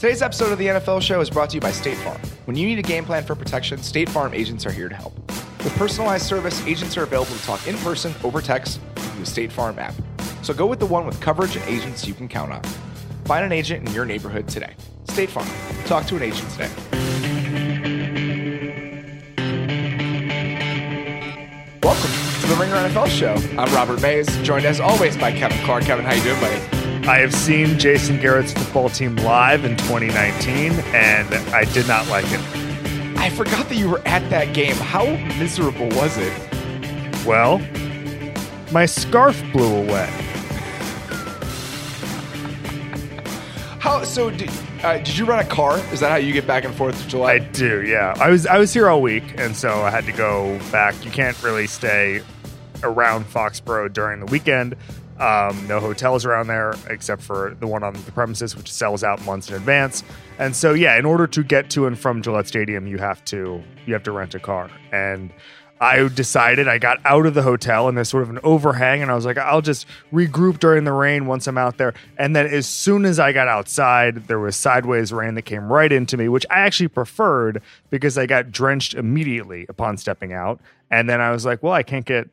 Today's episode of the NFL Show is brought to you by State Farm. When you need a game plan for protection, State Farm agents are here to help. With personalized service, agents are available to talk in person, over text, through the State Farm app. So go with the one with coverage and agents you can count on. Find an agent in your neighborhood today. State Farm. Talk to an agent today. Welcome to the Ringer NFL Show. I'm Robert Mays, joined as always by Kevin Clark. Kevin, how you doing, buddy? I have seen Jason Garrett's football team live in 2019, and I did not like it. I forgot that you were at that game. How miserable was it? Well, my scarf blew away. How so? Did, uh, did you run a car? Is that how you get back and forth to July? I do, yeah. I was I was here all week, and so I had to go back. You can't really stay around Foxborough during the weekend. Um, no hotels around there except for the one on the premises, which sells out months in advance. And so, yeah, in order to get to and from Gillette Stadium, you have to you have to rent a car. And I decided I got out of the hotel and there's sort of an overhang, and I was like, I'll just regroup during the rain once I'm out there. And then as soon as I got outside, there was sideways rain that came right into me, which I actually preferred because I got drenched immediately upon stepping out. And then I was like, well, I can't get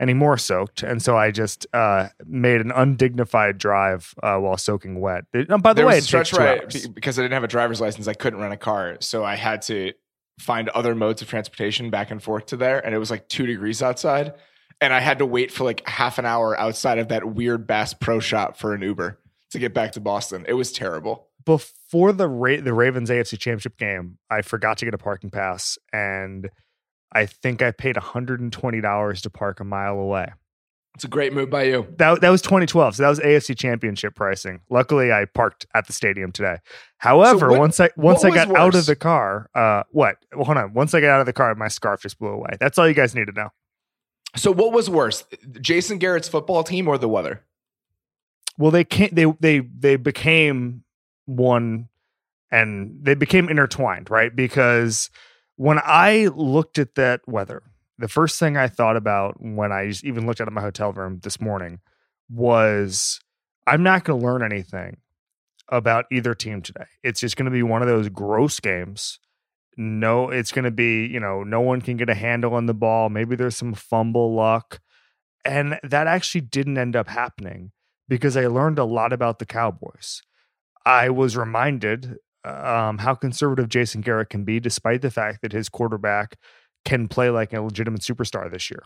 any more soaked, and so I just uh, made an undignified drive uh, while soaking wet. It, by the there way, it stretch takes two where I- hours. be- because I didn't have a driver's license, I couldn't rent a car, so I had to find other modes of transportation back and forth to there, and it was like two degrees outside, and I had to wait for like half an hour outside of that weird Bass Pro Shop for an Uber to get back to Boston. It was terrible. before the Ra- the Ravens AFC Championship game, I forgot to get a parking pass, and I think I paid one hundred and twenty dollars to park a mile away. It's a great move by you. That that was 2012, so that was AFC Championship pricing. Luckily, I parked at the stadium today. However, what- once I once I got out of the car, uh, what? Well, hold on. Once I got out of the car, my scarf just blew away. That's all you guys need to know. So, what was worse, Jason Garrett's football team or the weather? Well, they can't. They they they became one, and they became intertwined, right? Because when I looked at that weather, the first thing I thought about when I just even looked out of my hotel room this morning was I'm not going to learn anything about either team today. It's just going to be one of those gross games. No, it's going to be, you know, no one can get a handle on the ball. Maybe there's some fumble luck. And that actually didn't end up happening because I learned a lot about the Cowboys. I was reminded um, how conservative Jason Garrett can be, despite the fact that his quarterback can play like a legitimate superstar this year.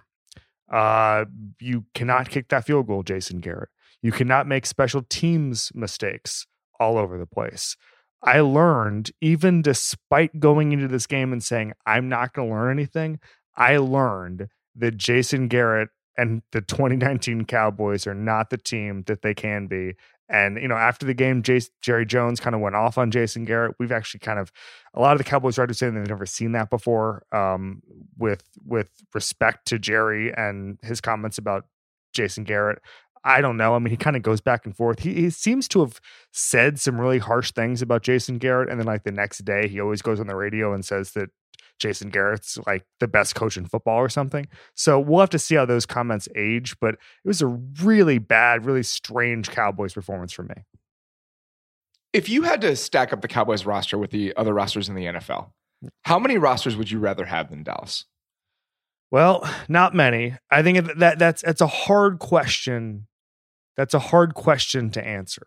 Uh, you cannot kick that field goal, Jason Garrett. You cannot make special teams mistakes all over the place. I learned, even despite going into this game and saying, I'm not going to learn anything, I learned that Jason Garrett and the 2019 Cowboys are not the team that they can be. And, you know, after the game, Jace, Jerry Jones kind of went off on Jason Garrett. We've actually kind of, a lot of the Cowboys writers saying they've never seen that before um, with, with respect to Jerry and his comments about Jason Garrett. I don't know. I mean, he kind of goes back and forth. He, he seems to have said some really harsh things about Jason Garrett. And then, like, the next day, he always goes on the radio and says that Jason Garrett's like the best coach in football or something. So we'll have to see how those comments age. But it was a really bad, really strange Cowboys performance for me. If you had to stack up the Cowboys roster with the other rosters in the NFL, how many rosters would you rather have than Dallas? Well, not many. I think that that's that's a hard question. That's a hard question to answer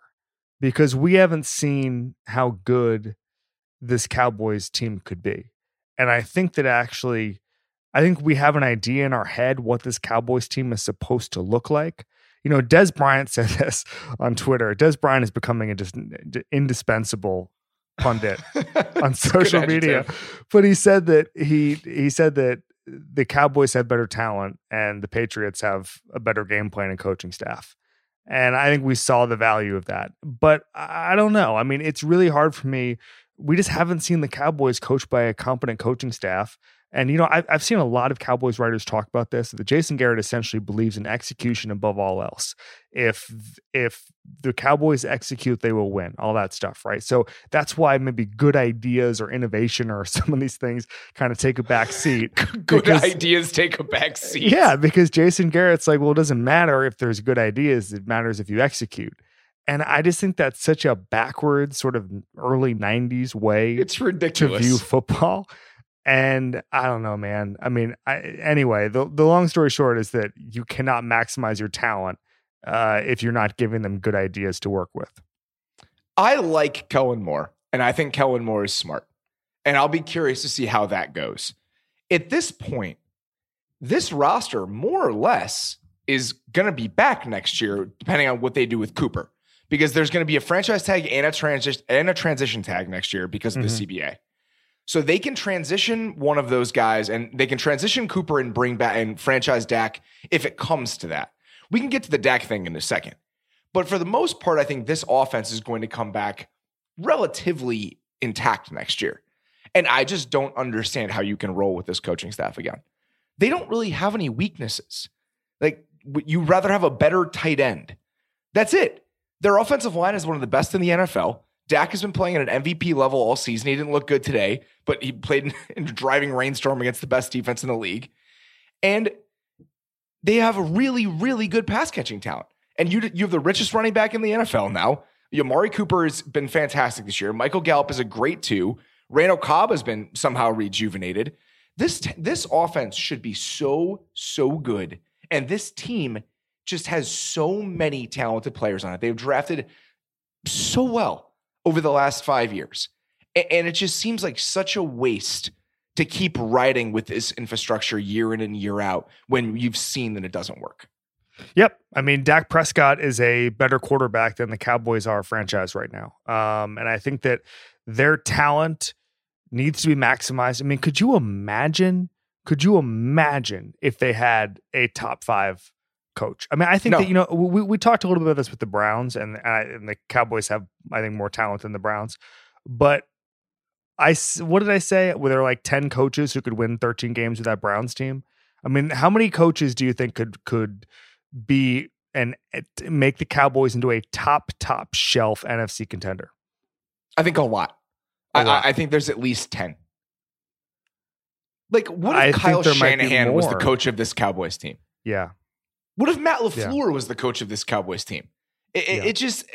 because we haven't seen how good this Cowboys team could be. And I think that actually I think we have an idea in our head what this Cowboys team is supposed to look like. You know, Dez Bryant said this on Twitter. Dez Bryant is becoming a dis- indispensable pundit on social media. adjective. But he said that he he said that the Cowboys have better talent and the Patriots have a better game plan and coaching staff. And I think we saw the value of that. But I don't know. I mean, it's really hard for me. We just haven't seen the Cowboys coached by a competent coaching staff. And you know, I've, I've seen a lot of Cowboys writers talk about this. That Jason Garrett essentially believes in execution above all else. If if the Cowboys execute, they will win. All that stuff, right? So that's why maybe good ideas or innovation or some of these things kind of take a back seat. Good Because- ideas take a back seat. Yeah, because Jason Garrett's like, well, it doesn't matter if there's good ideas. It matters if you execute. And I just think that's such a backwards sort of early 90s way It's ridiculous. to view football. And I don't know, man. I mean, I, anyway, the, the long story short is that you cannot maximize your talent uh, if you're not giving them good ideas to work with. I like Kellen Moore, and I think Kellen Moore is smart. And I'll be curious to see how that goes. At this point, this roster, more or less, is going to be back next year, depending on what they do with Cooper, because there's going to be a franchise tag and a transition and a transition tag next year because of Mhm. the CBA. So they can transition one of those guys, and they can transition Cooper and bring back and franchise Dak if it comes to that. We can get to the Dak thing in a second. But for the most part, I think this offense is going to come back relatively intact next year. And I just don't understand how you can roll with this coaching staff again. They don't really have any weaknesses. Like, you'd rather have a better tight end. That's it. Their offensive line is one of the best in the NFL. Dak has been playing at an MVP level all season. He didn't look good today, but he played in, in a driving rainstorm against the best defense in the league. And they have a really, really good pass catching talent. And you, you have the richest running back in the NFL now. Amari Cooper has been fantastic this year. Michael Gallup is a great two. Randall Cobb has been somehow rejuvenated. This this offense should be so so good, and this team just has so many talented players on it. They've drafted so well over the last five years, and it just seems like such a waste to keep riding with this infrastructure year in and year out when you've seen that it doesn't work. Yep. I mean, Dak Prescott is a better quarterback than the Cowboys are franchise right now. Um, and I think that their talent needs to be maximized. I mean, could you imagine? Could you imagine if they had a top five coach? I mean, I think No. that, you know, we, we talked a little bit about this with the Browns, and, and, the Cowboys have, I think, more talent than the Browns. But I, what did I say? Were there like 10 coaches who could win 13 games with that Browns team? I mean, how many coaches do you think could, could, be and eh, make the Cowboys into a top top shelf NFC contender. I think a lot. A I lot. I, I think there's at least 10. Like, what if think Kyle there might be Shanahan was the coach of this Cowboys team? Yeah. What if Matt Yeah. LaFleur was the coach of this Cowboys team? It, Yeah. it just,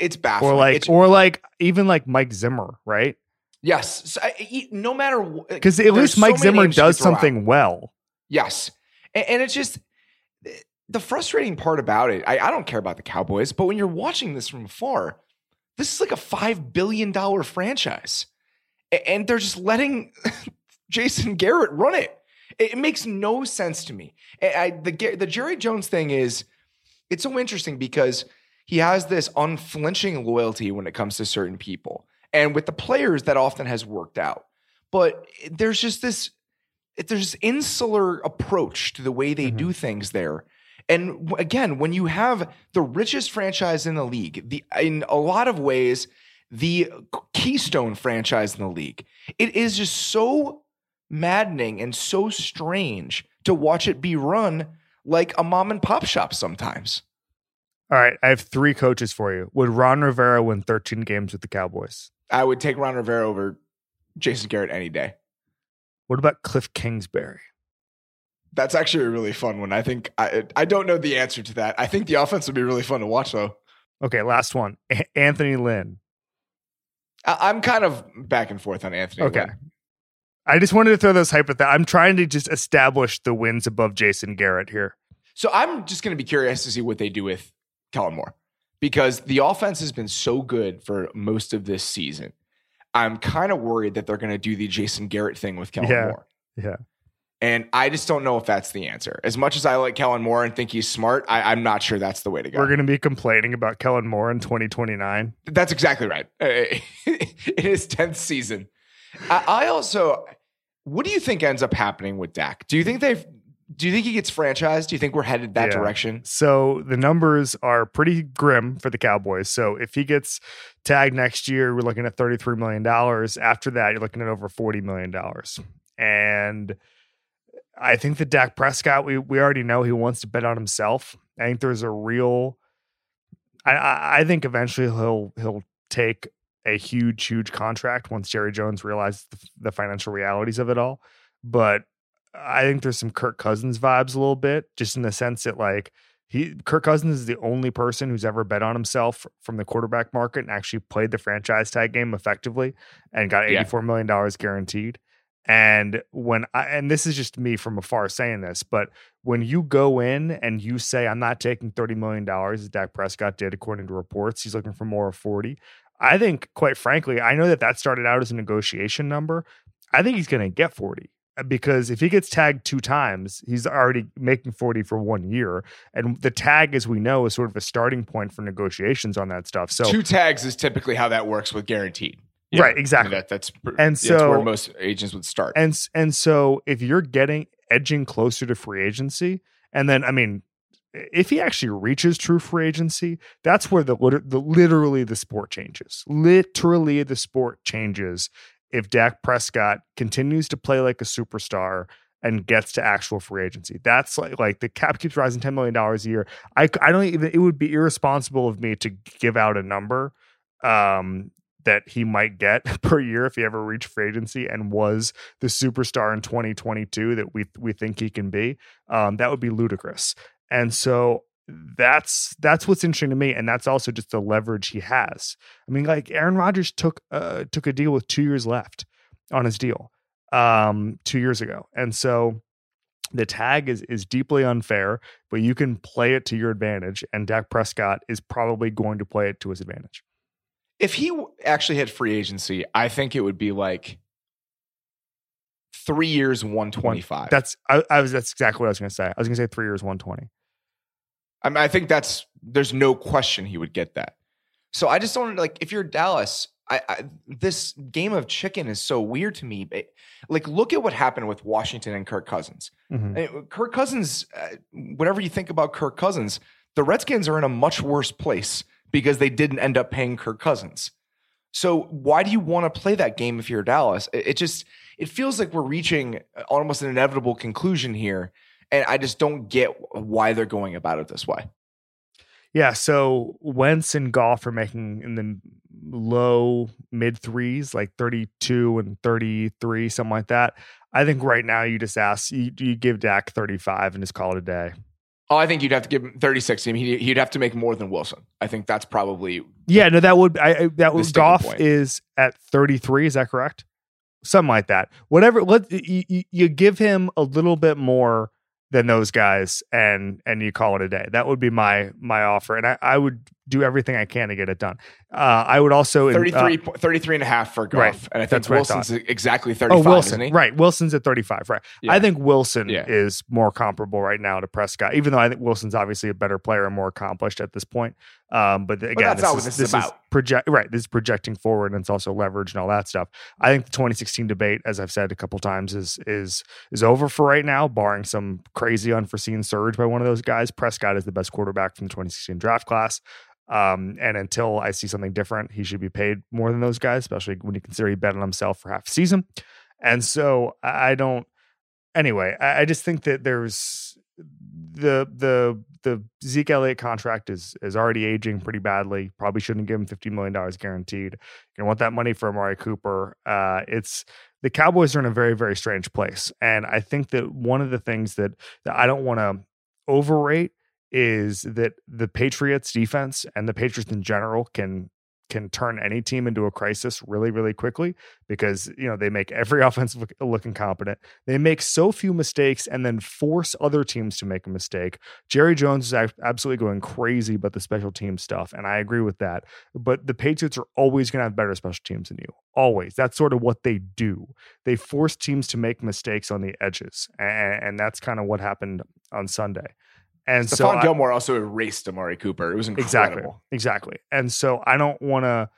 it's baffling. Or like It's- or like even like Mike Zimmer, right? yes. So I- no matter what. Because at least Mike many Zimmer does throw out. something well. Yes. And, and it's just the frustrating part about it. I, I don't care about the Cowboys, but when you're watching this from afar, this is like a $5 billion franchise. And they're just letting Jason Garrett run it. It it makes no sense to me. I, the, the Jerry Jones thing is, it's so interesting because he has this unflinching loyalty when it comes to certain people. And with the players, that often has worked out. But there's just this there's this insular approach to the way they Mhm. do things there. And again, when you have the richest franchise in the league, the in a lot of ways, the keystone franchise in the league, it is just so maddening and so strange to watch it be run like a mom and pop shop sometimes. All right, I have three coaches for you. Would Ron Rivera win 13 games with the Cowboys? I would take Ron Rivera over Jason Garrett any day. What about Cliff Kingsbury? That's actually a really fun one. I think I I don't know the answer to that. I think the offense would be really fun to watch though. Okay, last one. A- Anthony Lynn. I, I'm kind of back and forth on Anthony. Okay. Lynn. I just wanted to throw those hypothetical. I'm trying to just establish the wins above Jason Garrett here. So I'm just going to be curious to see what they do with Kellen Moore because the offense has been so good for most of this season. I'm kind of worried that they're going to do the Jason Garrett thing with Kellen Yeah. Moore. Yeah. And I just don't know if that's the answer. As much as I like Kellen Moore and think he's smart, I, I'm not sure that's the way to go. We're going to be complaining about Kellen Moore in 2029. That's exactly right. in his 10th season. I, I also, what do you think ends up happening with Dak? Do you think they've, do you think he gets franchised? Do you think we're headed that Yeah. direction? So the numbers are pretty grim for the Cowboys. So if he gets tagged next year, we're looking at $33 million. After that, you're looking at over $40 million. And I think that Dak Prescott, we, we already know he wants to bet on himself. I think there's a real, I, I, I think eventually he'll, he'll take a huge, huge contract once Jerry Jones realized the, the financial realities of it all. But I think there's some Kirk Cousins vibes a little bit, just in the sense that like he Kirk Cousins is the only person who's ever bet on himself from the quarterback market and actually played the franchise tag game effectively and got Yeah. eighty four million dollars guaranteed. And when I and this is just me from afar saying this, but when you go in and you say I'm not taking thirty million dollars as Dak Prescott did according to reports, he's looking for more of forty. I think, quite frankly, I know that that started out as a negotiation number. I think he's going to get forty uh, because if he gets tagged two times, he's already making 40 for one year. And the tag, as we know, is sort of a starting point for negotiations on that stuff. So, Two tags is typically how that works with guaranteed. right, I mean, exactly. that, that's And that's so- where most agents would start. and and so if you're getting edging closer to free agency, and then I mean, if he actually reaches true free agency, that's where the, the literally the sport changes. Literally, the sport changes if Dak Prescott continues to play like a superstar and gets to actual free agency. That's like like the cap keeps rising ten million dollars a year. I I don't even. It would be irresponsible of me to give out a number. Um, that he might get per year if he ever reached free agency and was the superstar in 2022 that we we think he can be. Um, that would be ludicrous. And so that's that's what's interesting to me, and that's also just the leverage he has. I mean, like Aaron Rodgers took uh, took a deal with two years left on his deal um, two years ago, and so the tag is is deeply unfair, but you can play it to your advantage, and Dak Prescott is probably going to play it to his advantage. if he actually had free agency, I think it would be like three years, 125. That's I, I was that's exactly what I was going to say. I was going to say three years, one twenty. I mean, I think that's there's no question he would get that. So I just don't like if you're Dallas. I, I this game of chicken is so weird to me. It- like, look at what happened with Washington and Kirk Cousins. Mhm. I mean, Kirk Cousins, uh, whatever you think about Kirk Cousins, the Redskins are in a much worse place because they didn't end up paying Kirk Cousins. So why do you want to play that game if you're Dallas? It, it just it feels like we're reaching almost an inevitable conclusion here, and I just don't get why they're going about it this way. Yeah, so Wentz and Goff are making in the low mid threes, like 32 and 33, something like that. I think right now you just ask, you, you give Dak 35 and just call it a day. Oh, I think you'd have to give him 36. I mean, he- he'd have to make more than Wilson. I think that's probably Yeah, no, that would, I, that sticking Goff point. is at 33. Is that correct? Something like that. Whatever, let you- you give him a little bit more than those guys and and you call it a day. That would be my my offer. And I, I would do everything I can to get it done. Uh, I would also uh, 33, po- 33 and a half for Goff. Right. And I think That's what I Wilson's exactly Oh, 35, Wilson. isn't he? Right. Wilson's at 35. Right. Yeah. I think Wilson Yeah. is more comparable right now to Prescott, even though I think Wilson's obviously a better player and more accomplished at this point. Um, but again, that's not what is, this is about. project right. This is projecting forward and it's also leverage and all that stuff. I think the 2016 debate, as I've said a couple times, is is is over for right now, barring some crazy unforeseen surge by one of those guys. Prescott is the best quarterback from the 2016 draft class. Um, and until I see something different, he should be paid more than those guys, especially when you consider he bet on himself for half a season. And so I don't. Anyway, I, I just think that there's the the the Zeke Elliott contract is is already aging pretty badly. Probably shouldn't give him fifty million dollars guaranteed. You want that money for Amari Cooper. Uh, it's the Cowboys are in a very very strange place, and I think that one of the things that that I don't want to overrate is that the Patriots defense and the Patriots in general can can turn any team into a crisis really really quickly because you know they make every offense look, incompetent. They make so few mistakes and then force other teams to make a mistake. Jerry jones is absolutely going crazy about the special team stuff and i agree with that but the patriots are always going to have better special teams than you always. That's sort of what they do. They force teams to make mistakes on the edges and that's kind of what happened on sunday and so Stephon I- Gilmore also erased Amari Cooper. It was incredible. Exactly. Exactly. And so I don't want to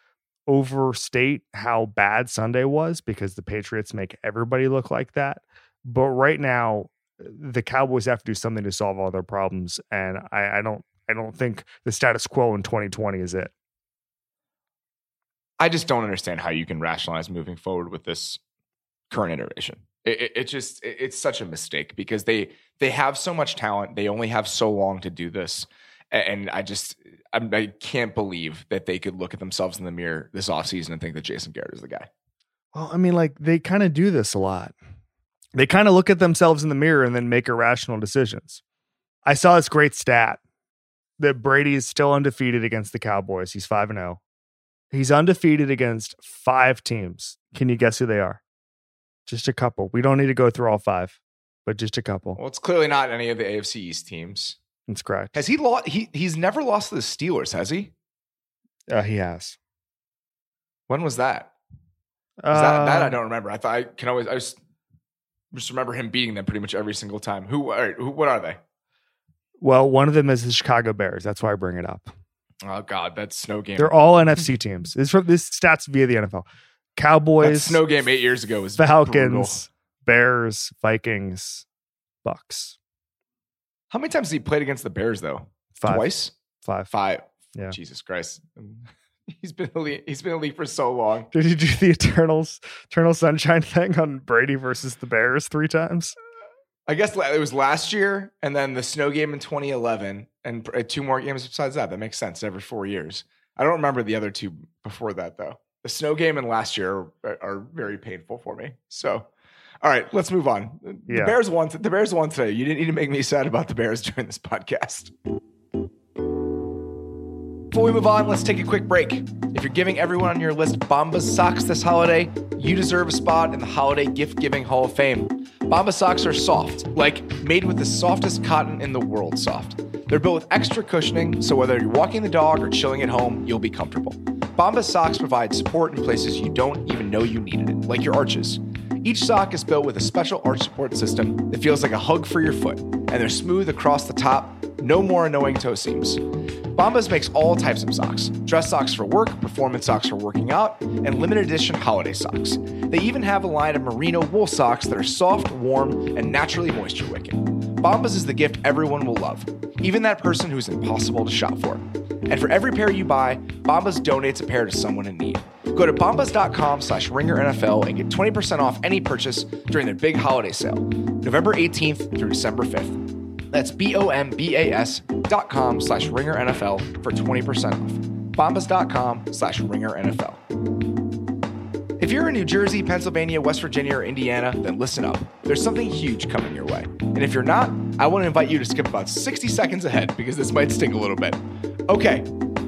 overstate how bad Sunday was because the Patriots make everybody look like that. But right now, the Cowboys have to do something to solve all their problems. And I, I don't I don't think the status quo in 2020 is it. I just don't understand how you can rationalize moving forward with this current iteration. It, it, just it- it's such a mistake because they they have so much talent. They only have so long to do this, and I just I'm, I can't believe that they could look at themselves in the mirror this offseason and think that Jason Garrett is the guy. Well, I mean, like they kind of do this a lot. They kind of look at themselves in the mirror and then make irrational decisions. I saw this great stat that Brady is still undefeated against the Cowboys. He's 5 and 0. He's undefeated against five teams. Can you guess who they are? Just a couple. We don't need to go through all five, but just a couple. Well, it's clearly not any of the AFC East teams. That's correct. Has he lost? He he's never lost to the Steelers, has he? Uh, he has. When was that? Uh, that, that I don't remember. I thought I can always I just, just remember him beating them pretty much every single time. Who? All right, who what are they? Well, one of them is the Chicago Bears. That's why I bring it up. Oh God, that's snow game. They're all NFC teams. This from this stats via the NFL. Cowboys, that snow game eight years ago was Falcons, brutal. Bears, Vikings, Bucks. How many times has he played against the Bears though? Five. Twice. Five. Five. Yeah. Jesus Christ. He's been elite. He's been elite for so long. Did he do the Eternals, Eternal Sunshine thing on Brady versus the Bears three times? I guess it was last year, and then the snow game in 2011, and uh, two more games besides that. That makes sense. Every four years. I don't remember the other two before that though. The snow game and last year are, are very painful for me. So, all right, let's move on. Yeah. The Bears won. The Bears won today. You didn't need to make me sad about the Bears during this podcast. Before we move on, let's take a quick break. If you're giving everyone on your list Bombas socks this holiday, you deserve a spot in the Holiday Gift Giving Hall of Fame. Bombas socks are soft, like made with the softest cotton in the world soft. They're built with extra cushioning, so whether you're walking the dog or chilling at home, you'll be comfortable. Bombas socks provide support in places you don't even know you needed it, like your arches. Each sock is built with a special arch support system that feels like a hug for your foot, and they're smooth across the top, no more annoying toe seams. Bombas makes all types of socks dress socks for work, performance socks for working out, and limited edition holiday socks. They even have a line of merino wool socks that are soft, warm, and naturally moisture wicking. Bombas is the gift everyone will love, even that person who's impossible to shop for. And for every pair you buy, Bombas donates a pair to someone in need. Go to bombas.com slash ringer NFL and get 20% off any purchase during their big holiday sale, November 18th through December 5th. That's B-O-M-B-A-S dot com slash ringer NFL for 20% off. Bombas.com slash ringer NFL. If you're in New Jersey, Pennsylvania, West Virginia, or Indiana, then listen up. There's something huge coming your way. And if you're not, I want to invite you to skip about 60 seconds ahead because this might sting a little bit. Okay,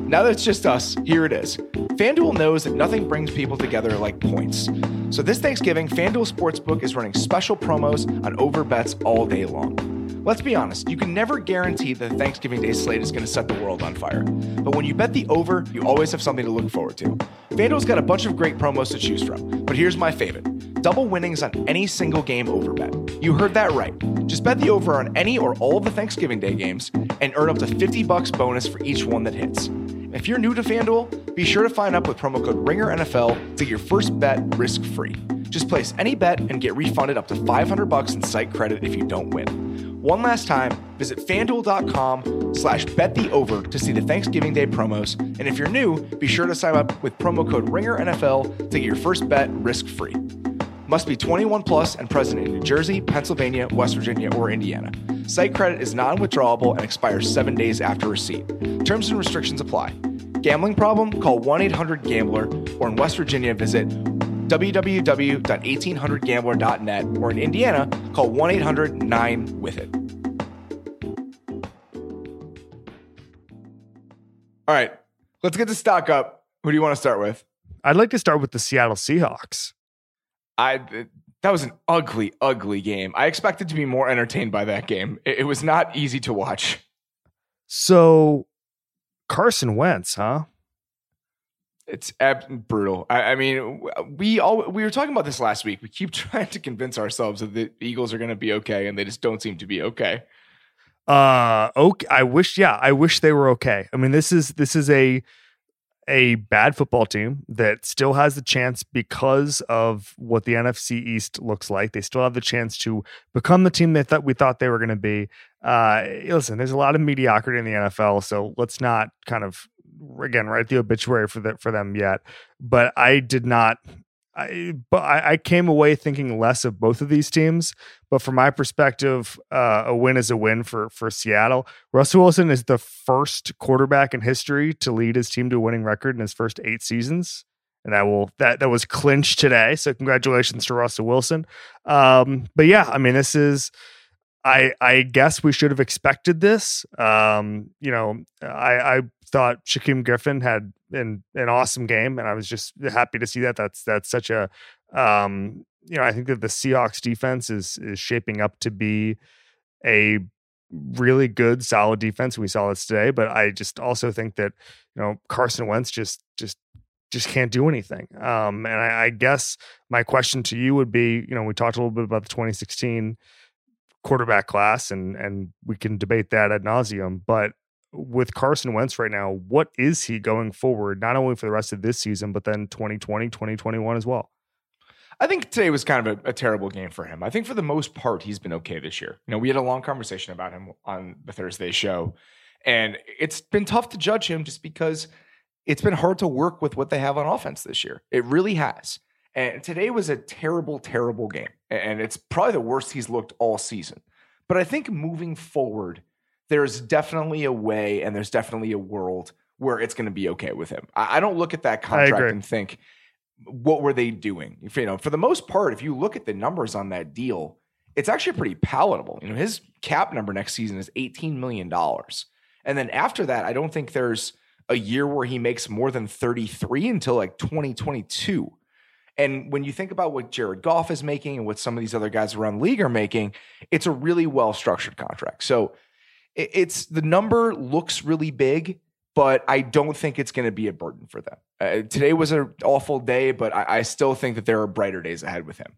now that it's just us, here it is. FanDuel knows that nothing brings people together like points. So this Thanksgiving, FanDuel Sportsbook is running special promos on over bets all day long. Let's be honest, you can never guarantee that Thanksgiving Day slate is going to set the world on fire. But when you bet the over, you always have something to look forward to. FanDuel's got a bunch of great promos to choose from, but here's my favorite double winnings on any single game over bet. You heard that right. Just bet the over on any or all of the Thanksgiving Day games and earn up to 50 bucks bonus for each one that hits. If you're new to FanDuel, be sure to sign up with promo code RINGERNFL to get your first bet risk free. Just place any bet and get refunded up to 500 bucks in site credit if you don't win. One last time, visit fanduel.com slash bet the over to see the Thanksgiving Day promos. And if you're new, be sure to sign up with promo code RINGERNFL to get your first bet risk free. Must be 21 plus and present in New Jersey, Pennsylvania, West Virginia, or Indiana. Site credit is non withdrawable and expires seven days after receipt. Terms and restrictions apply. Gambling problem? Call 1 800 Gambler, or in West Virginia, visit www.1800gambler.net, or in Indiana, call 1 800 9 with it. All right, let's get the stock up. Who do you want to start with? I'd like to start with the Seattle Seahawks. I that was an ugly, ugly game. I expected to be more entertained by that game. It, it was not easy to watch. So Carson Wentz, huh? It's ab- brutal. I, I mean, we all we were talking about this last week. We keep trying to convince ourselves that the Eagles are going to be okay, and they just don't seem to be okay. Uh, okay. I wish, yeah, I wish they were okay. I mean, this is this is a a bad football team that still has the chance because of what the NFC East looks like. They still have the chance to become the team they thought we thought they were going to be. Uh, listen, there's a lot of mediocrity in the NFL, so let's not kind of again write the obituary for that for them yet. But I did not. I but I, I came away thinking less of both of these teams. But from my perspective, uh, a win is a win for for Seattle. Russell Wilson is the first quarterback in history to lead his team to a winning record in his first eight seasons, and that will that that was clinched today. So congratulations to Russell Wilson. Um, but yeah, I mean this is I I guess we should have expected this. Um, you know, I I thought Shaquem Griffin had an an awesome game, and I was just happy to see that. That's that's such a um, you know, I think that the Seahawks defense is is shaping up to be a really good, solid defense. We saw this today, but I just also think that you know Carson Wentz just just just can't do anything. Um, and I, I guess my question to you would be, you know, we talked a little bit about the 2016 quarterback class, and and we can debate that ad nauseum. But with Carson Wentz right now, what is he going forward, not only for the rest of this season, but then 2020, 2021 as well? I think today was kind of a, a, terrible game for him. I think for the most part, he's been okay this year. You know, we had a long conversation about him on the Thursday show, and it's been tough to judge him just because it's been hard to work with what they have on offense this year. It really has. And today was a terrible, terrible game. And it's probably the worst he's looked all season. But I think moving forward, there's definitely a way and there's definitely a world where it's going to be okay with him. I, don't look at that contract and think, what were they doing? If, you know, for the most part, if you look at the numbers on that deal, it's actually pretty palatable. You know, his cap number next season is $18 million. And then after that, I don't think there's a year where he makes more than 33 until like 2022. And when you think about what Jared Goff is making and what some of these other guys around the league are making, it's a really well structured contract. So it's the number looks really big, but I don't think it's going to be a burden for them. Uh, today was an awful day, but I, I still think that there are brighter days ahead with him.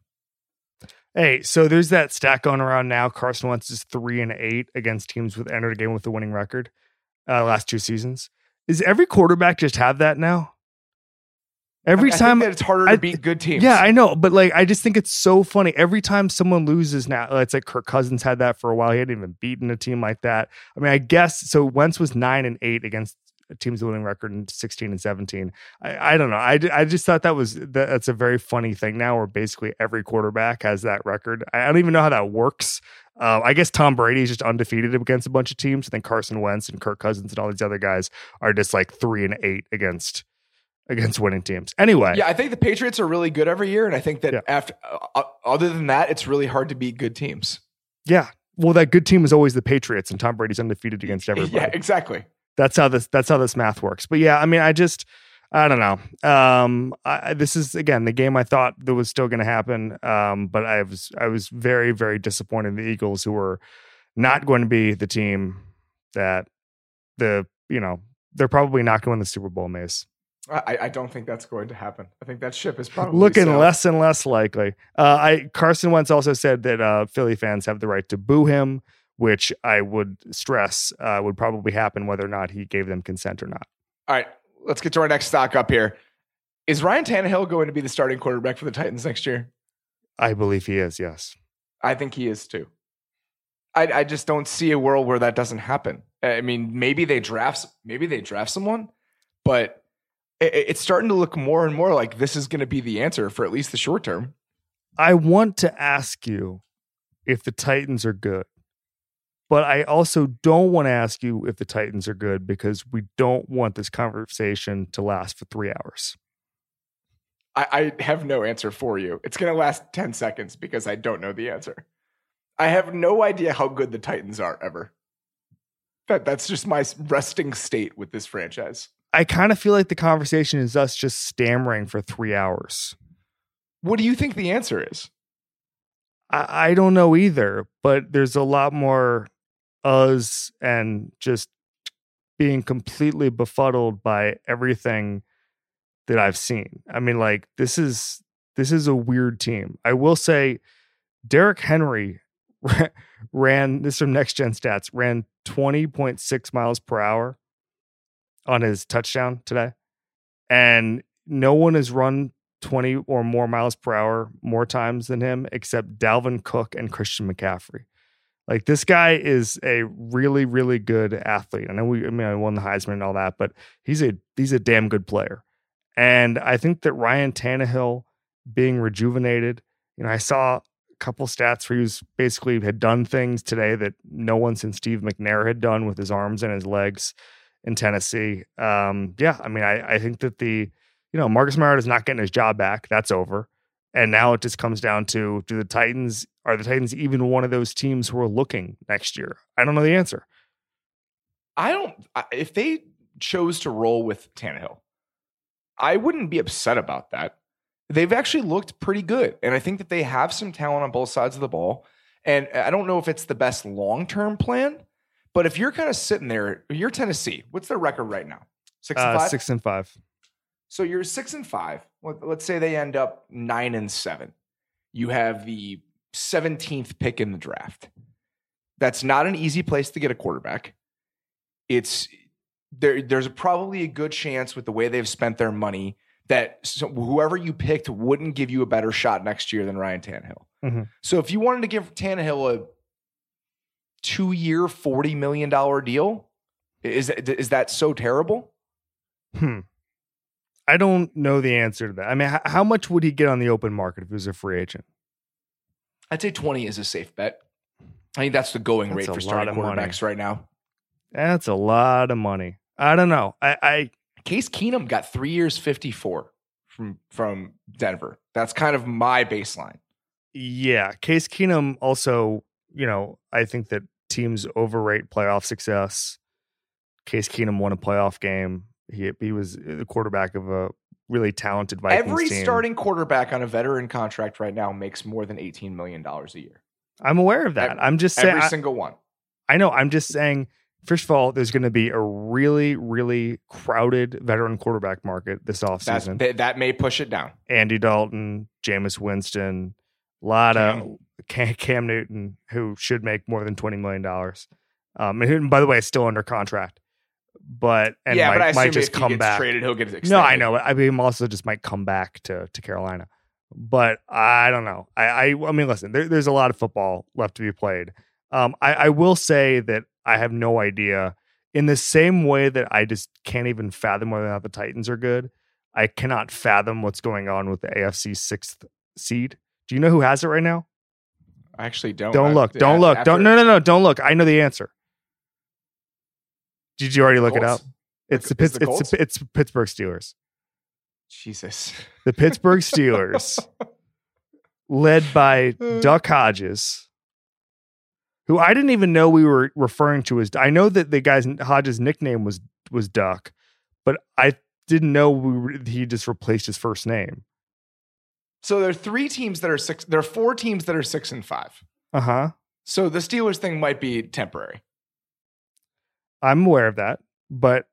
Hey, so there's that stat going around now. Carson Wentz is three and eight against teams with entered a game with a winning record uh, last two seasons. Is every quarterback just have that now? Every I time it's harder to beat good teams. Yeah, I know, but like I just think it's so funny. Every time someone loses now, it's like Kirk Cousins had that for a while. He hadn't even beaten a team like that. I mean, I guess so. Wentz was nine and eight against teams with winning record in 16 and 17. I, I don't know. I, I just thought that was that, that's a very funny thing now where basically every quarterback has that record. I, I don't even know how that works. Uh, I guess Tom Brady is just undefeated against a bunch of teams. And then Carson Wentz and Kirk Cousins and all these other guys are just like three and eight against against winning teams. Anyway, yeah, I think the Patriots are really good every year, and I think that yeah. after uh, uh, other than that, it's really hard to beat good teams. Yeah, well, that good team is always the Patriots, and Tom Brady's undefeated against everybody. Yeah, exactly. That's how this that's how this math works. But yeah, I mean, I just I don't know. Um, I, this is again the game I thought that was still going to happen. Um, but I was I was very very disappointed in the Eagles, who were not going to be the team that the you know they're probably not going to win the Super Bowl, Mays. I, I, don't think that's going to happen. I think that ship is probably looking less and less likely. Uh, I Carson Wentz also said that uh, Philly fans have the right to boo him, which I would stress uh, would probably happen whether or not he gave them consent or not. All right, let's get to our next stock up here. Is Ryan Tannehill going to be the starting quarterback for the Titans next year? I believe he is. Yes, I think he is too. I, I just don't see a world where that doesn't happen. I mean, maybe they draft, maybe they draft someone, but it's starting to look more and more like this is going to be the answer for at least the short term. I want to ask you if the Titans are good. But I also don't want to ask you if the Titans are good because we don't want this conversation to last for three hours. I, I have no answer for you. It's going to last 10 seconds because I don't know the answer. I have no idea how good the Titans are ever. That, that's just my resting state with this franchise. I kind of feel like the conversation is us just stammering for three hours. What do you think the answer is? I, I don't know either, but there's a lot more us and just being completely befuddled by everything that I've seen. I mean, like this is this is a weird team. I will say, Derrick Henry ran this from Next Gen Stats ran twenty point six miles per hour on his touchdown today, and no one has run 20 or more miles per hour more times than him except Dalvin Cook and Christian McCaffrey. Like this guy is a really, really good athlete. I know we, I mean, I won the Heisman and all that, but he's a he's a damn good player. And I think that Ryan Tannehill being rejuvenated, you know, I saw a couple stats where he was basically had done things today that no one since Steve McNair had done with his arms and his legs in Tennessee. Um, yeah, I mean, I, I think that the, you know, Marcus Mariota is not getting his job back. That's over. And now it just comes down to do the Titans are the Titans even one of those teams who are looking next year? I don't know the answer. I don't. If they chose to roll with Tannehill, I wouldn't be upset about that. They've actually looked pretty good, and I think that they have some talent on both sides of the ball. And I don't know if it's the best long term plan, but if you're kind of sitting there, you're Tennessee. What's their record right now? Six and uh, five. Six and five. So you're six and five. Let's say they end up nine and seven. You have the 17th pick in the draft. That's not an easy place to get a quarterback. It's there. There's probably a good chance with the way they've spent their money that so whoever you picked wouldn't give you a better shot next year than Ryan Tannehill. Mm-hmm. So if you wanted to give Tannehill a two-year, forty million dollar deal, is is that so terrible? Hmm. I don't know the answer to that. I mean, how much would he get on the open market if he was a free agent? I'd say 20 is a safe bet. I think that's the going that's rate for starting quarterbacks money. right now. That's a lot of money. I don't know. I, I Case Keenum got three years 54 from from Denver. That's kind of my baseline. Yeah. Case Keenum also, you know, I think that teams overrate playoff success. Case Keenum won a playoff game. He he was the quarterback of a really talented Vikings Every team. starting quarterback on a veteran contract right now makes more than eighteen million dollars a year. I'm aware of that. Every, I'm just saying every single one. I know. I'm just saying. First of all, there's going to be a really, really crowded veteran quarterback market this offseason. That, that may push it down. Andy Dalton, Jameis Winston, lot Cam. of Cam, Newton, who should make more than $20 million. Um, and, who, by the way, is still under contract but and yeah, might, but I might just come back. Traded, he'll get extended. No, I know. I mean, also just might come back to to Carolina, but I don't know. I I, I mean, listen, there, there's a lot of football left to be played. Um, I, I will say that I have no idea. In the same way that I just can't even fathom whether or not the Titans are good, I cannot fathom what's going on with the AFC sixth seed. Do you know who has it right now? I actually don't. Don't look. Don't look. After, don't. No, no, no. Don't look. I know the answer. Did you already look Colts? it up? It's the, Pitts, the it's it's Pittsburgh Steelers. Jesus. The Pittsburgh Steelers, led by Duck Hodges, who I didn't even know we were referring to as. I know that the guy's Hodges' nickname was was Duck, but I didn't know we he just replaced his first name. So there are three teams that are six. There are four teams that are six and five. Uh huh. So the Steelers thing might be temporary. I'm aware of that, but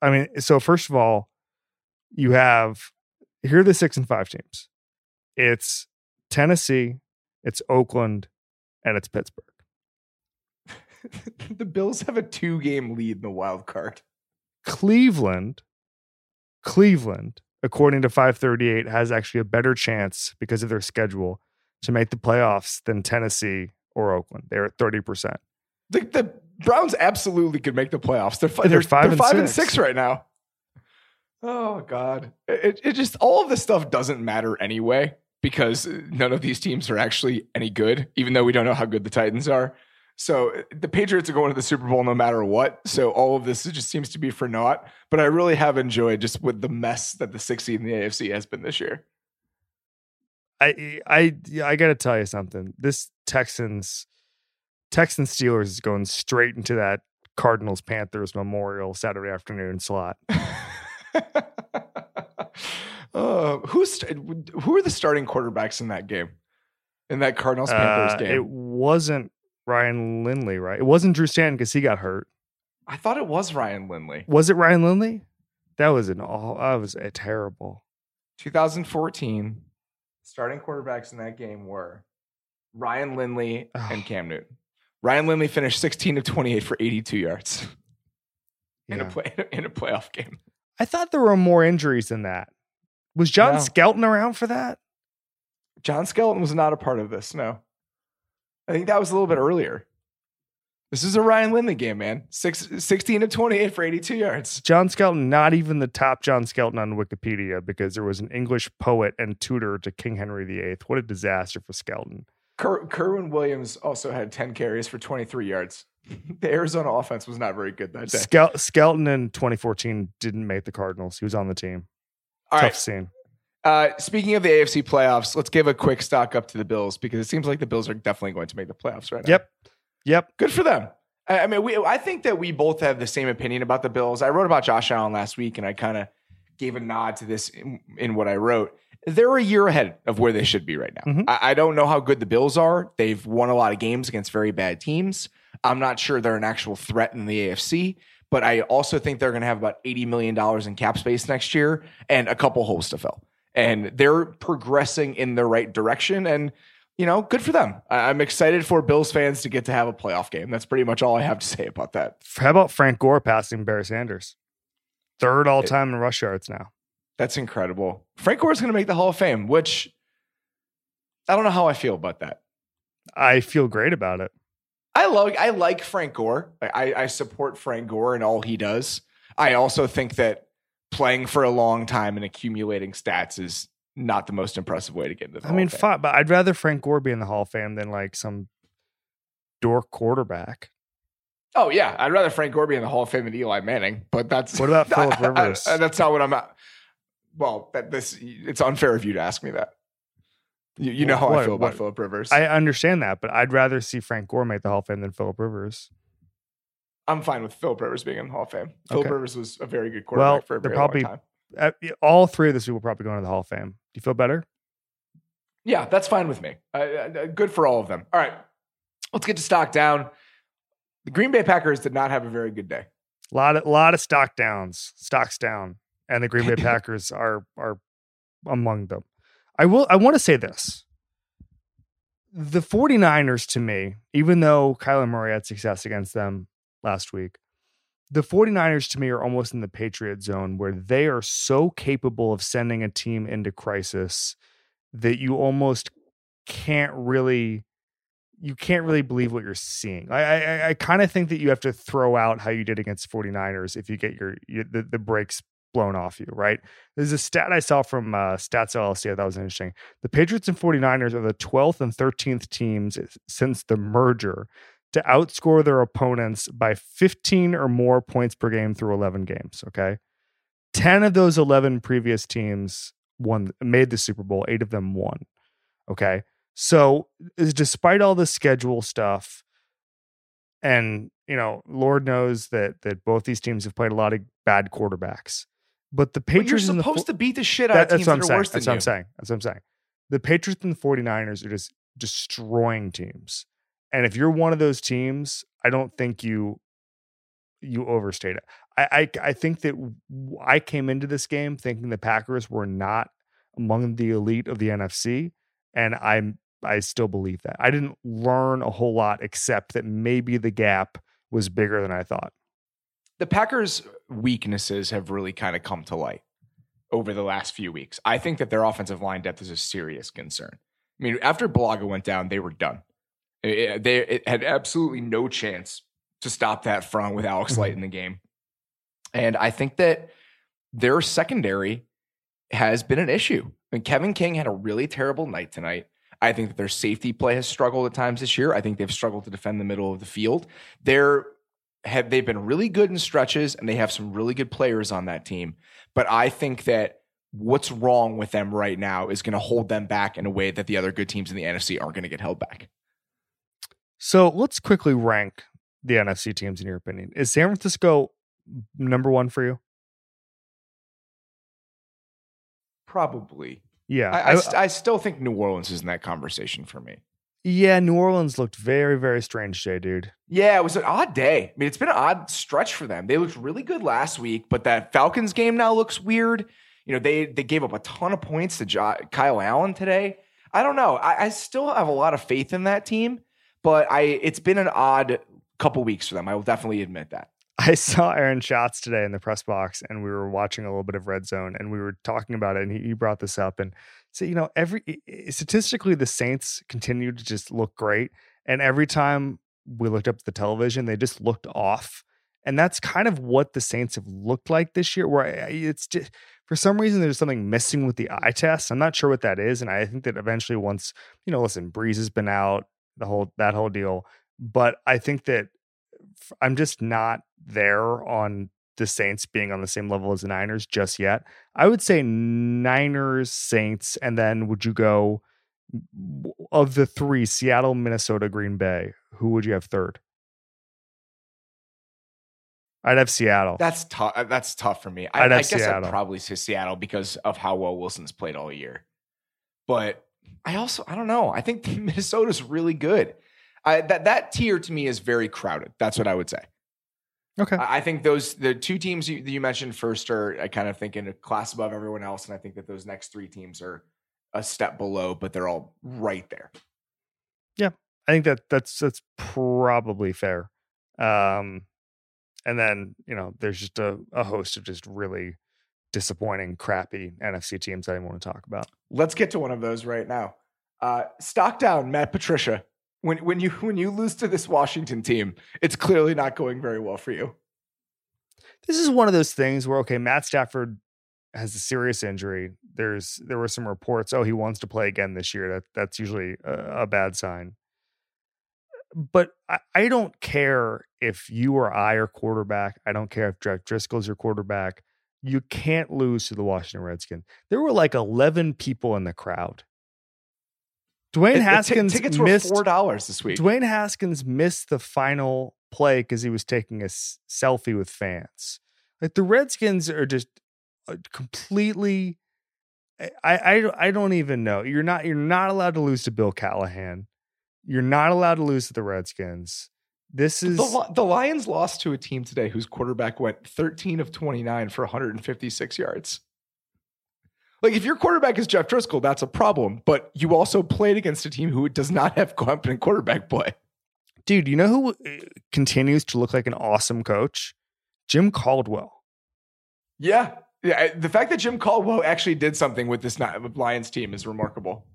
I mean, so first of all, you have here are the six and five teams. It's Tennessee, it's Oakland, and it's Pittsburgh. the Bills have a two game lead in the wild card. Cleveland, Cleveland, according to 538, has actually a better chance because of their schedule to make the playoffs than Tennessee or Oakland. They're at 30%. The, the Browns absolutely could make the playoffs. They're, they're, they're five, they're and, five six. and six right now. Oh God! It, it just all of this stuff doesn't matter anyway because none of these teams are actually any good, even though we don't know how good the Titans are. So the Patriots are going to the Super Bowl no matter what. So all of this just seems to be for naught. But I really have enjoyed just with the mess that the six seed in the AFC has been this year. I I I got to tell you something. This Texans Texans Steelers is going straight into that Cardinals Panthers Memorial Saturday afternoon slot. uh, who's who are the starting quarterbacks in that game? In that Cardinals Panthers uh, game, it wasn't Ryan Lindley, right? It wasn't Drew Stanton because he got hurt. I thought it was Ryan Lindley. Was it Ryan Lindley? That was an all. That was a terrible. 2014 starting quarterbacks in that game were Ryan Lindley and Cam Newton. Ryan Lindley finished 16 of 28 for 82 yards yeah. in a play in a playoff game. I thought there were more injuries than that. Was John no. Skelton around for that? John Skelton was not a part of this. No, I think that was a little bit earlier. This is a Ryan Lindley game, man. Six, 16 of 28 for 82 yards. John Skelton, not even the top John Skelton on Wikipedia because there was an English poet and tutor to King Henry VIII. What a disaster for Skelton. Ker- Kerwynn Williams also had 10 carries for 23 yards. The Arizona offense was not very good that day. Skel- Skelton in 2014 didn't make the Cardinals. He was on the team. All Tough right. scene. Uh, speaking of the AFC playoffs, let's give a quick stock up to the Bills because it seems like the Bills are definitely going to make the playoffs right now. Yep. Yep. Good for them. I, I mean, we, I think that we both have the same opinion about the Bills. I wrote about Josh Allen last week and I kind of gave a nod to this in, in, what I wrote. They're a year ahead of where they should be right now. Mm-hmm. I, I don't know how good the Bills are. They've won a lot of games against very bad teams. I'm not sure they're an actual threat in the AFC, but I also think they're going to have about $80 million in cap space next year and a couple holes to fill. And they're progressing in the right direction. And, you know, good for them. I'm excited for Bills fans to get to have a playoff game. That's pretty much all I have to say about that. How about Frank Gore passing Barry Sanders? Third all time in rush yards now. That's incredible. Frank Gore is going to make the Hall of Fame, which I don't know how I feel about that. I feel great about it. I like I like Frank Gore. I, I support Frank Gore and all he does. I also think that playing for a long time and accumulating stats is not the most impressive way to get into the hall. I mean, fine, but I'd rather Frank Gore be in the Hall of Fame than like some dork quarterback. Oh yeah, I'd rather Frank Gore be in the Hall of Fame than Eli Manning. But that's what about Philip Rivers? I, I, that's not what I'm. At. Well, that, this it's unfair of you to ask me that. You, you know how what, I feel about Philip Rivers. I understand that, but I'd rather see Frank Gore make the Hall of Fame than Philip Rivers. I'm fine with Philip Rivers being in the Hall of Fame. Philip okay. Rivers was a very good quarterback well, for a very probably, long time. All three of these people probably going to the Hall of Fame. Do you feel better? Yeah, that's fine with me. Uh, uh, good for all of them. All right, let's get to stock down. The Green Bay Packers did not have a very good day. A lot of lot of stock downs, stocks down, and the Green Bay Packers are are among them. I will I want to say this. The 49ers to me, even though Kyler Murray had success against them last week, the 49ers to me are almost in the Patriot zone where they are so capable of sending a team into crisis that you almost can't really you can't really believe what you're seeing. I I, I kind of think that you have to throw out how you did against 49ers if you get your, your the, the brakes blown off you, right? There's a stat I saw from uh, Stats LLC that was interesting. The Patriots and 49ers are the 12th and 13th teams since the merger to outscore their opponents by 15 or more points per game through 11 games, okay? 10 of those 11 previous teams won made the Super Bowl, 8 of them won. Okay? So, despite all the schedule stuff and, you know, Lord knows that that both these teams have played a lot of bad quarterbacks. But the Patriots but you're supposed the, to beat the shit out that, of teams that are worse than you. That's what I'm saying. That's what I'm saying. The Patriots and the 49ers are just destroying teams. And if you're one of those teams, I don't think you you overstate it. I, I I think that I came into this game thinking the Packers were not among the elite of the NFC, and I'm I still believe that. I didn't learn a whole lot except that maybe the gap was bigger than I thought the Packers' weaknesses have really kind of come to light over the last few weeks. I think that their offensive line depth is a serious concern. I mean, after Bulaga went down, they were done. It, they it had absolutely no chance to stop that front with Alex Light mm-hmm. in the game. And I think that their secondary has been an issue. I mean, Kevin King had a really terrible night tonight. I think that their safety play has struggled at times this year. I think they've struggled to defend the middle of the field. Their have they've been really good in stretches and they have some really good players on that team. But I think that what's wrong with them right now is going to hold them back in a way that the other good teams in the NFC aren't going to get held back. So let's quickly rank the NFC teams in your opinion. Is San Francisco number one for you? Probably. Yeah. I, I, uh I still think New Orleans is in that conversation for me. Yeah, New Orleans looked very, very strange today, dude. Yeah, it was an odd day. I mean, it's been an odd stretch for them. They looked really good last week, but that Falcons game now looks weird. You know, they they gave up a ton of points to jo- Kyle Allen today. I don't know. I, I still have a lot of faith in that team, but I it's been an odd couple weeks for them. I will definitely admit that. I saw Aaron Schatz today in the press box, and we were watching a little bit of Red Zone, and we were talking about it, and he, he brought this up, and so you know, every statistically, the Saints continue to just look great, and every time we looked up the television, they just looked off, and that's kind of what the Saints have looked like this year. Where it's just for some reason there's something missing with the eye test. I'm not sure what that is, and I think that eventually, once you know, listen, Brees has been out, the whole that whole deal, but I think that I'm just not there on the Saints being on the same level as the Niners just yet. I would say Niners, Saints, and then would you go of the three, Seattle, Minnesota, Green Bay, who would you have third? I'd have Seattle. That's tough. That's tough for me. I, I guess Seattle. I'd probably say Seattle because of how well Wilson's played all year. But I also I don't know. I think Minnesota's really good. I, that that tier to me is very crowded. That's what I would say. Okay. I, I think those the two teams you, you mentioned first are I kind of think in a class above everyone else, and I think that those next three teams are a step below, but they're all right there. Yeah, I think that that's that's probably fair. Um, and then you know there's just a, a host of just really disappointing, crappy NFC teams that I want to talk about. Let's get to one of those right now. Uh, stock down, Matt Patricia. When when you when you lose to this Washington team, it's clearly not going very well for you. This is one of those things where okay, Matt Stafford has a serious injury. There's there were some reports, oh, he wants to play again this year. That that's usually a, a bad sign. But I, I, don't care if you or I are quarterback. I don't care if Jeff Driskel's your quarterback. You can't lose to the Washington Redskins. There were like 11 people in the crowd. Dwayne it, Haskins t- tickets missed four dollars this week. Dwayne Haskins missed the final play because he was taking a s- selfie with fans. Like the Redskins are just uh, completely. I, I I don't even know. You're not you're not allowed to lose to Bill Callahan. You're not allowed to lose to the Redskins. This is the, the Lions lost to a team today whose quarterback went 13 of 29 for 156 yards. Like if your quarterback is Jeff Driskel, that's a problem. But you also played against a team who does not have competent quarterback play. Dude, you know who uh, continues to look like an awesome coach? Jim Caldwell. Yeah. Yeah. The fact that Jim Caldwell actually did something with this Lions team is remarkable.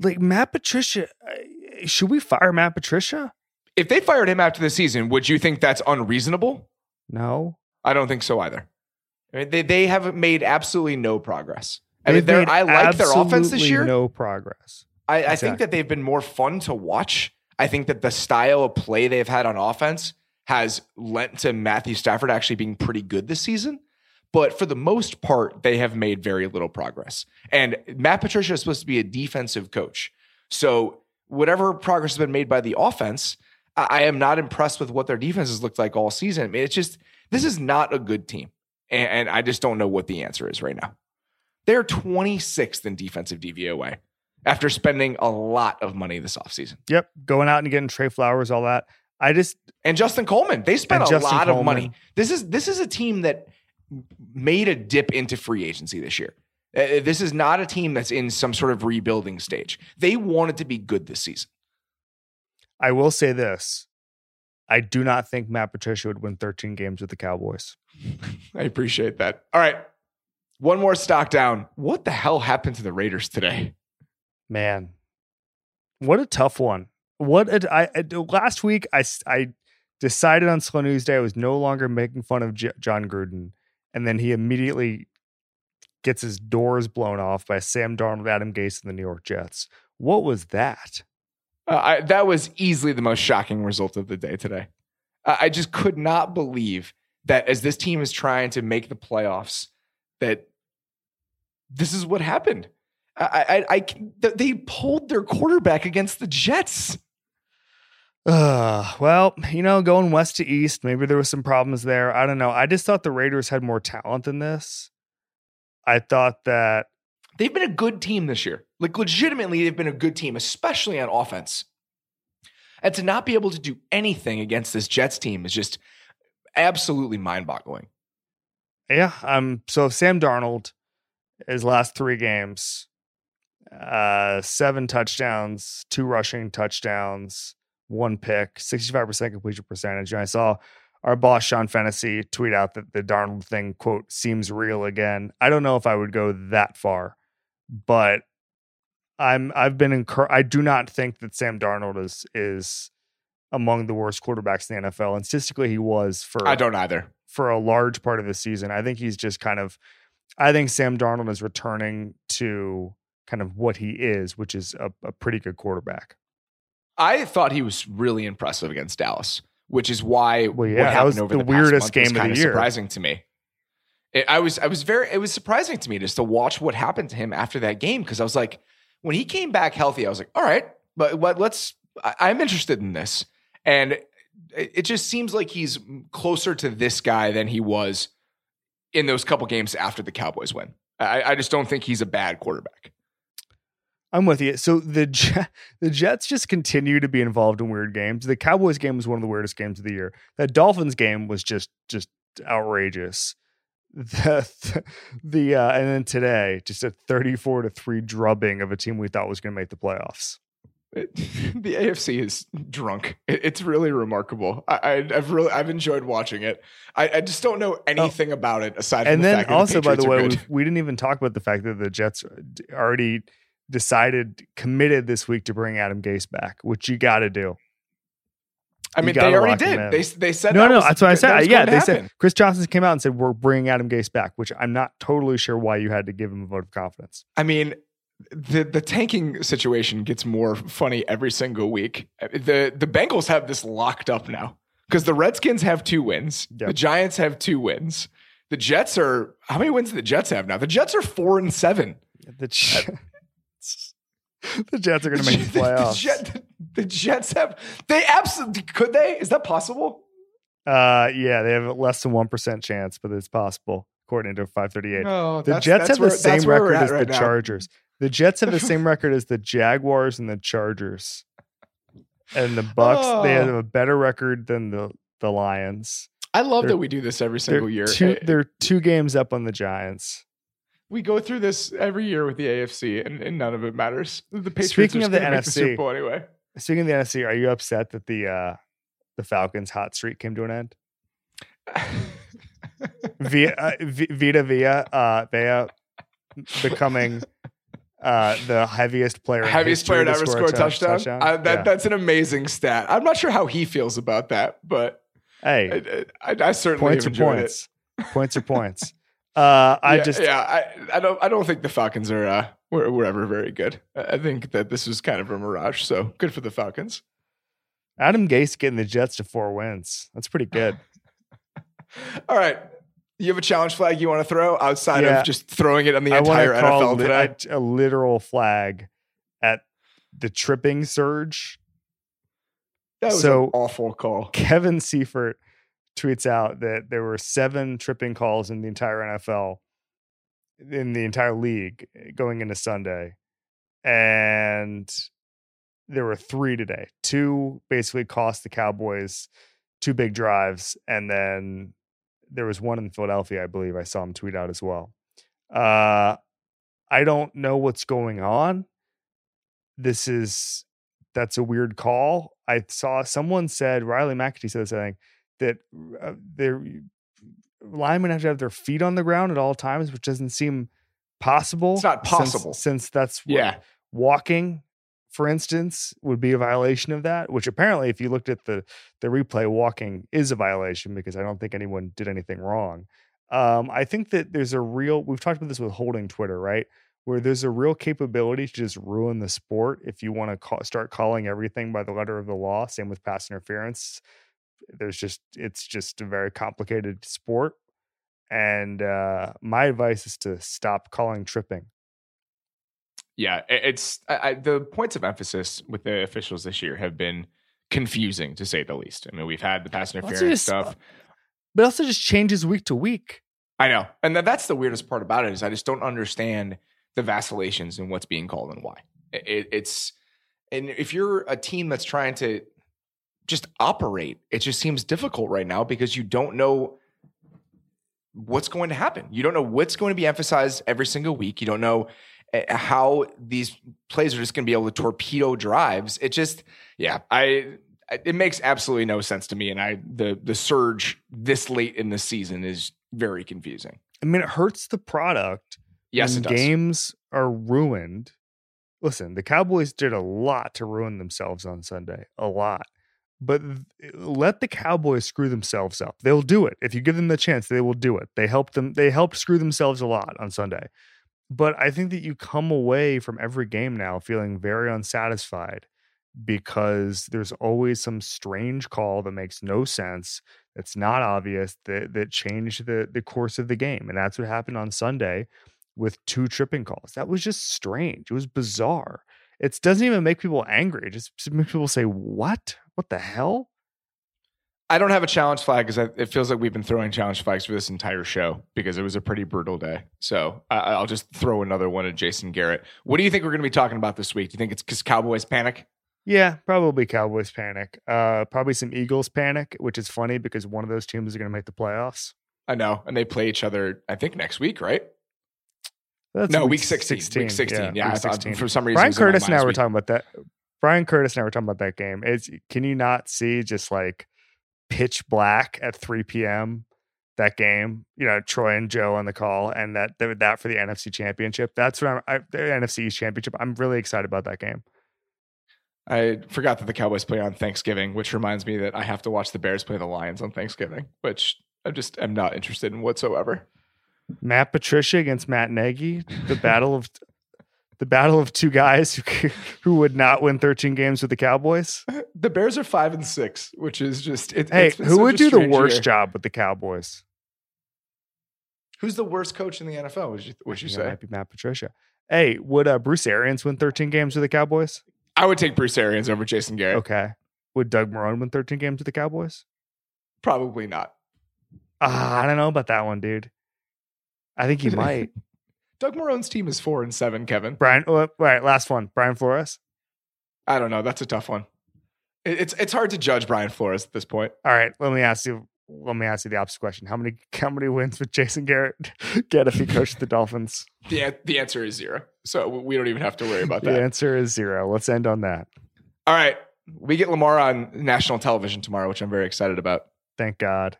Like Matt Patricia, uh, should we fire Matt Patricia? If they fired him after the season, would you think that's unreasonable? No. I don't think so either. I mean, they they have made absolutely no progress. I mean, I like their offense this year. No progress. I, exactly. I think that they've been more fun to watch. I think that the style of play they've had on offense has lent to Matthew Stafford actually being pretty good this season. But for the most part, they have made very little progress. And Matt Patricia is supposed to be a defensive coach. So whatever progress has been made by the offense, I, am not impressed with what their defense has looked like all season. I mean, it's just this is not a good team. And, and I just don't know what the answer is right now. They're 26th in defensive DVOA after spending a lot of money this offseason. Yep. Going out and getting Trey Flowers, all that. I just and Justin Coleman. They spent a Justin lot Coleman. of money. This is this is a team that made a dip into free agency this year. Uh, this is not a team that's in some sort of rebuilding stage. They wanted to be good this season. I will say this. I do not think Matt Patricia would win 13 games with the Cowboys. I appreciate that. All right. One more stock down. What the hell happened to the Raiders today? Man, what a tough one. What a, I, I last week I I decided on Slow News Day I was no longer making fun of J- Jon Gruden, and then he immediately gets his doors blown off by Sam Darnold, Adam Gase, and the New York Jets. What was that? Uh, I, that was easily the most shocking result of the day today. Uh, I just could not believe that as this team is trying to make the playoffs, that this is what happened. I, I, I they pulled their quarterback against the Jets. Uh, well, you know, going west to east, maybe there was some problems there. I don't know. I just thought the Raiders had more talent than this. I thought that they've been a good team this year. Like legitimately, they've been a good team, especially on offense. And to not be able to do anything against this Jets team is just absolutely mind-boggling. Yeah. Um. So Sam Darnold, his last three games, uh, seven touchdowns, two rushing touchdowns, one pick, sixty-five percent completion percentage. And I saw our boss Sean Fennessy tweet out that the Darnold thing quote seems real again. I don't know if I would go that far, but I'm I've been encouraged. I do not think that Sam Darnold is is among the worst quarterbacks in the NFL, and statistically he was for I don't either for a large part of the season. I think he's just kind of. I think Sam Darnold is returning to kind of what he is, which is a, a pretty good quarterback. I thought he was really impressive against Dallas which is why Well, what yeah, that happened was over the the, weirdest game of the year. Surprising to me. It, I was I was very it was surprising to me just to watch what happened to him after that game because I was like when he came back healthy I was like all right but what let's I, I'm interested in this and it, it just seems like he's closer to this guy than he was in those couple games after the Cowboys win. I, I just don't think he's a bad quarterback. I'm with you. So the the Jets just continue to be involved in weird games. The Cowboys game was one of the weirdest games of the year. That Dolphins game was just just outrageous. The the uh, and then today just a 34 to 3 drubbing of a team we thought was going to make the playoffs. It, the AFC is drunk. It, it's really remarkable. I, I've really I've enjoyed watching it. I, I just don't know anything about it aside from and the then fact also by the way we, we didn't even talk about the fact that the Jets already decided committed this week to bring Adam Gase back, which you got to do. I mean, they already did. They they said No, that no, was- that's what I said. Yeah, they happen. said Chris Johnson came out and said we're bringing Adam Gase back, which I'm not totally sure why you had to give him a vote of confidence. I mean, the the tanking situation gets more funny every single week. Uh, the the Bengals have this locked up now because the Redskins have two wins. Yep. The Giants have two wins. The Jets are how many wins do the Jets have now? The Jets are four and seven. The Jets, the Jets are going to make the playoffs. The Jets have they absolutely could they? Is that possible? Uh, yeah, they have a less than one percent chance, but it's possible according to 538. No, the Jets have the same record as the Chargers. The Jets have the same record as the Jaguars and the Chargers. And the Bucs, they Oh. have a better record than the the Lions. I love They're- that we do this every single year. two, Eh, they're two games up on the Giants. we go through this every year with the AFC, and, and none of it matters. The Patriots Speaking of the NFC, Super Bowl anyway. Speaking of the NFC, are you upset that the uh the Falcons hot streak came to an end? Vea uh, v- Vita Vea uh Vea becoming uh the heaviest player Heaviest player to ever score score a touch- touchdown. I, that, Yeah. That's an amazing stat. I'm not sure how he feels about that, but hey, I, I, I certainly points enjoyed points. Points are points. Uh. I yeah, just yeah. I, I don't I don't think the Falcons are uh, were, were ever very good. I I think that this was kind of a mirage. So good for the Falcons. Adam Gase getting the Jets to four wins. That's pretty good. All right. You have a challenge flag you want to throw outside Yeah. of just throwing it on the I entire to NFL li- today? a, a literal flag at the tripping surge. That was so- an awful call. Kevin Seifert tweets out that there were seven tripping calls in the entire NFL, in the entire league going into Sunday. And there were three today. Two basically cost the Cowboys two big drives. And then there was one in Philadelphia, I believe. I saw him tweet out as well. Uh, I don't know what's going on. This is that's a weird call. I saw someone said Riley McAtee said something that uh, their linemen have to have their feet on the ground at all times, which doesn't seem possible. It's not possible. since, that's what- Yeah. walking, for instance, would be a violation of that. Which apparently, if you looked at the the replay, walking is a violation because I don't think anyone did anything wrong. Um, I think that there's a real. We've talked about this with holding Twitter, right? Where there's a real capability to just ruin the sport if you want to call, start calling everything by the letter of the law. Same with pass interference. There's just it's just a very complicated sport, and uh, my advice is to stop calling tripping. Yeah, it's I, I, the points of emphasis with the officials this year have been confusing to say the least. I mean, we've had the pass interference just, stuff. but it also just changes week to week. I know, and that, that's the weirdest part about it is I just don't understand the vacillations and what's being called and why. It- it's and if you're a team that's trying to just operate, it just seems difficult right now because you don't know what's going to happen. You don't know what's going to be emphasized every single week. You don't know uh, how these plays are just going to be able to torpedo drives. It just, yeah, I. It makes absolutely no sense to me, and I the the surge this late in the season is very confusing. I mean, it hurts the product. Yes, it does. games are ruined. Listen, the Cowboys did a lot to ruin themselves on Sunday, a lot. But let the Cowboys screw themselves up. They'll do it if you give them the chance. They will do it. They helped them. They helped screw themselves a lot on Sunday. But I think that you come away from every game now feeling very unsatisfied because there's always some strange call that makes no sense that's not obvious that that changed the the course of the game and that's what happened on Sunday with two tripping calls that was just strange it was bizarre it doesn't even make people angry it just makes people say what what the hell I don't have a challenge flag because it feels like we've been throwing challenge flags for this entire show because it was a pretty brutal day. So I, will just throw another one at Jason Garrett. What do you think we're going to be talking about this week? Do you think it's because Cowboys panic? Yeah, probably Cowboys panic. Uh, probably some Eagles panic, which is funny because one of those teams is going to make the playoffs. I know, and they play each other. I think next week, right? That's no, week, week 16, 16. Week 16. Yeah, yeah week 16. for some reason. Bryan Curtis and I were talking about that. Bryan Curtis and I were talking about that game. It's can you not see just like pitch black at 3 p.m. that game. You know, Troy and Joe on the call, and that that for the NFC Championship. That's what I'm. I, the NFC East Championship. I'm really excited about that game. I forgot that the Cowboys play on Thanksgiving, which reminds me that I have to watch the Bears play the Lions on Thanksgiving, which I just am not interested in whatsoever. Matt Patricia against Matt Nagy, the battle of the battle of two guys who who would not win 13 games with the Cowboys. The Bears are five and six, which is just it, hey, who would do the worst year. job with the Cowboys? Who's the worst coach in the NFL? Would you, would you say? Might be Matt Patricia. Hey, would uh, Bruce Arians win 13 games with the Cowboys? I would take Bruce Arians over Jason Garrett. Okay. Would Doug Marrone win 13 games with the Cowboys? Probably not. Uh, I don't know about that one, dude. I think he might. Doug Marrone's team is four and seven. Kevin Brian. Oh, all right, last one. Brian Flores. I don't know. That's a tough one. It's it's hard to judge Brian Flores at this point. All right, let me ask you. Let me ask you the opposite question. How many how many wins would Jason Garrett get if he coached the Dolphins? The the answer is zero. So we don't even have to worry about that. The answer is zero. Let's end on that. All right, we get Lamar on national television tomorrow, which I'm very excited about. Thank God.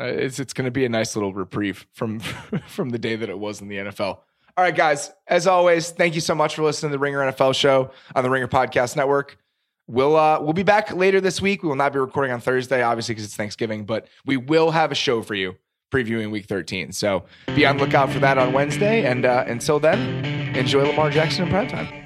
Uh, it's it's going to be a nice little reprieve from from the day that it was in the NFL. All right, guys. As always, thank you so much for listening to the Ringer NFL show on the Ringer Podcast Network. We'll uh, we'll be back later this week. We will not be recording on Thursday, obviously, because it's Thanksgiving, but we will have a show for you previewing Week 13. So be on lookout for that on Wednesday. And uh, until then, enjoy Lamar Jackson in prime time.